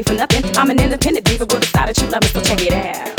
nobody for nothing. I'm an independent diva with a style that you love, so check it out.